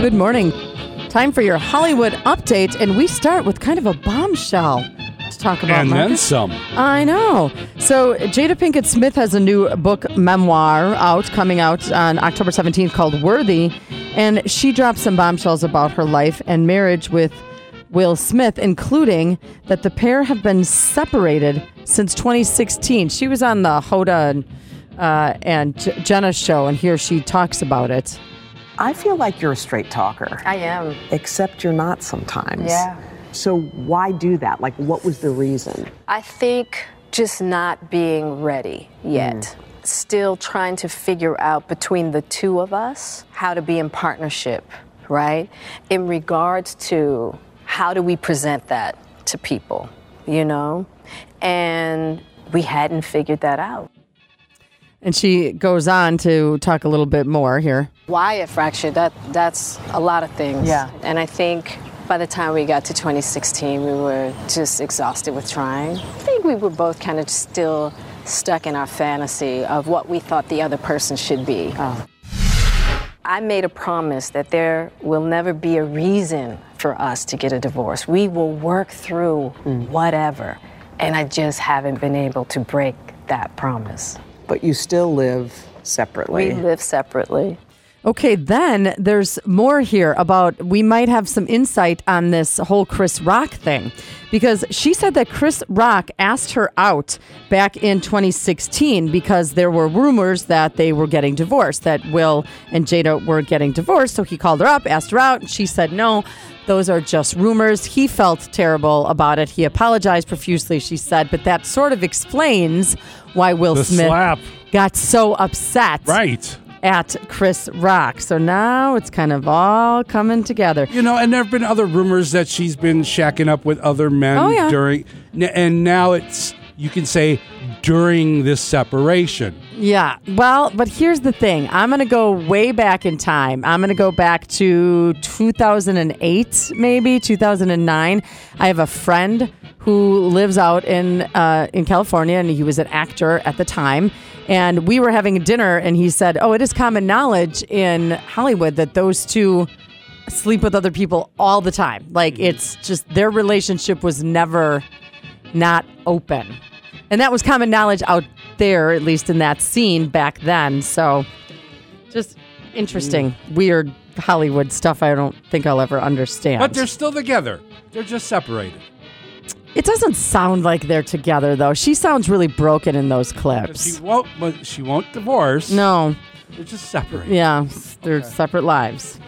Good morning. Time for your Hollywood update, and we start with kind of a bombshell to talk about. and then some. I know. So Jada Pinkett Smith has a new book memoir out, coming out on October 17th called Worthy. And she dropped some bombshells about her life and marriage with Will Smith, including that the pair have been separated since 2016. She was on the Hoda uh, and Jenna show, and here she talks about it. I feel like you're a straight talker, I am. except you're not sometimes. Yeah. So why do that? Like, what was the reason? I think just not being ready yet. Mm. Still trying to figure out between the two of us how to be in partnership, right? In regards to how do we present that to people, you know? And we hadn't figured that out. And she goes on to talk a little bit more here. Why a fracture? That that's a lot of things. Yeah. And I think by the time we got to 2016, we were just exhausted with trying. I think we were both kind of still stuck in our fantasy of what we thought the other person should be. Oh. I made a promise that there will never be a reason for us to get a divorce. We will work through hmm. whatever. And I just haven't been able to break that promise. But you still live separately. We live separately. Okay, then there's more here about we might have some insight on this whole Chris Rock thing because she said that Chris Rock asked her out back in 2016 because there were rumors that they were getting divorced, that Will and Jada were getting divorced. So he called her up, asked her out, and she said no. Those are just rumors. He felt terrible about it. He apologized profusely, she said, but that sort of explains why Will The Smith slap. got so upset Right. At Chris Rock. So now it's kind of all coming together. You know, and there have been other rumors that she's been shacking up with other men Oh, yeah. during, and now it's you can say during this separation. Yeah. Well, but here's the thing. I'm going to go way back in time. I'm going to go back to 2008, maybe 2009. I have a friend who lives out in uh, in California, and he was an actor at the time. And we were having dinner, and he said, "Oh, it is common knowledge in Hollywood that those two sleep with other people all the time. Like it's just their relationship was never not open. And that was common knowledge out there, at least in that scene back then. So just interesting, mm. weird Hollywood stuff I don't think I'll ever understand. But they're still together. They're just separated. it doesn't sound like they're together though. She sounds really broken in those clips. She won't. But she won't divorce. No. they're just separated. Yeah, they're separate lives.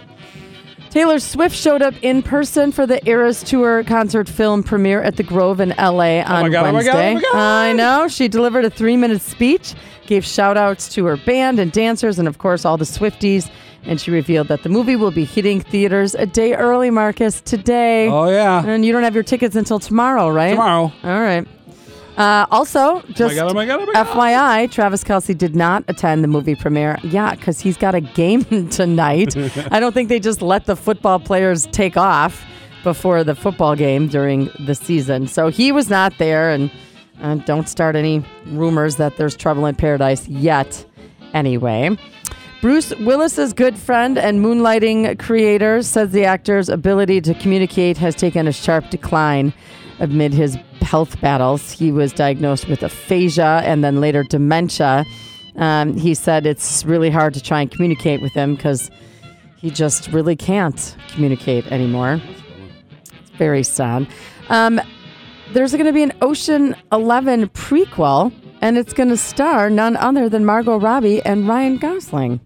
Taylor Swift showed up in person for the Eras Tour concert film premiere at the Grove in LA oh on oh my God, oh my Wednesday. God, oh my God. I know. She delivered a three minute speech, gave shout outs to her band and dancers, and of course, all the Swifties. And she revealed that the movie will be hitting theaters a day early, Marcus, today. Oh yeah. And you don't have your tickets until tomorrow, right? Tomorrow. All right. Uh, also, just God, oh my God, oh my God. FYI, Travis Kelce did not attend the movie premiere. Yeah, because he's got a game tonight. I don't think they just let the football players take off before the football game during the season. So he was not there, and uh, don't start any rumors that there's trouble in paradise yet. Anyway. Bruce Willis's good friend and moonlighting creator says the actor's ability to communicate has taken a sharp decline amid his health battles. He was diagnosed with aphasia and then later dementia. Um, he said it's really hard to try and communicate with him because he just really can't communicate anymore. It's very sad. Um, there's going to be an Ocean 11 prequel, and it's going to star none other than Margot Robbie and Ryan Gosling.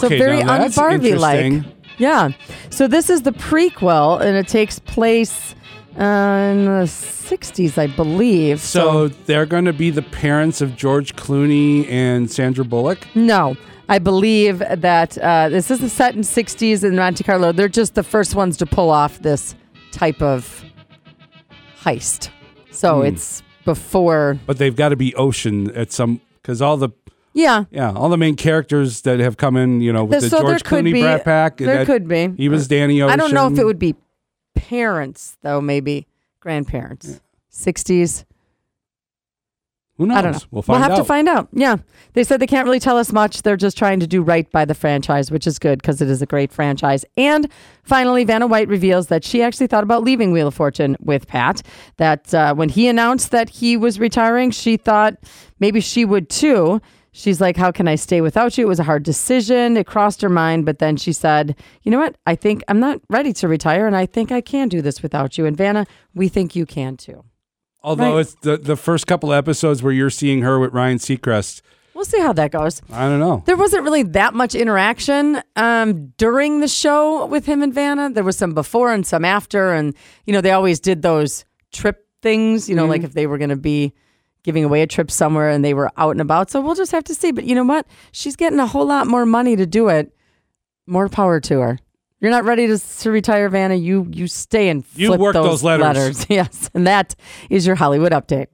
So very un-Barbie like. Yeah. So this is the prequel, and it takes place uh, in the 60s, I believe. So they're going to be the parents of George Clooney and Sandra Bullock. No, I believe that uh, this isn't set in 60s in Monte Carlo. They're just the first ones to pull off this type of heist. So Hmm. it's before, But they've got to be ocean at some because all the yeah. yeah all the main characters that have come in you know with the so George Clooney be, Brat Pack. There that- could be. He was Danny Ocean. I don't know if it would be parents though. Maybe grandparents. 60s. Who knows? I don't know. We'll find have out. to find out. Yeah. They said they can't really tell us much. They're just trying to do right by the franchise, which is good because it is a great franchise. And finally, Vanna White reveals that she actually thought about leaving Wheel of Fortune with Pat. That uh, when he announced that he was retiring, she thought maybe she would too. She's like, How can I stay without you? It was a hard decision. It crossed her mind. But then she said, You know what? I think I'm not ready to retire, and I think I can do this without you. And Vanna, we think you can too. Although Right. it's the, the first couple episodes where you're seeing her with Ryan Seacrest. We'll see how that goes. I don't know. There wasn't really that much interaction um, during the show with him and Vanna. There was some before and some after, and you know they always did those trip things. You know, like if they were going to be giving away a trip somewhere and they were out and about. So we'll just have to see. But you know what? She's getting a whole lot more money to do it. More power to her. You're not ready to, to retire, Vanna. You you stay and You flip work those, those letters. Yes, and that is your Hollywood update.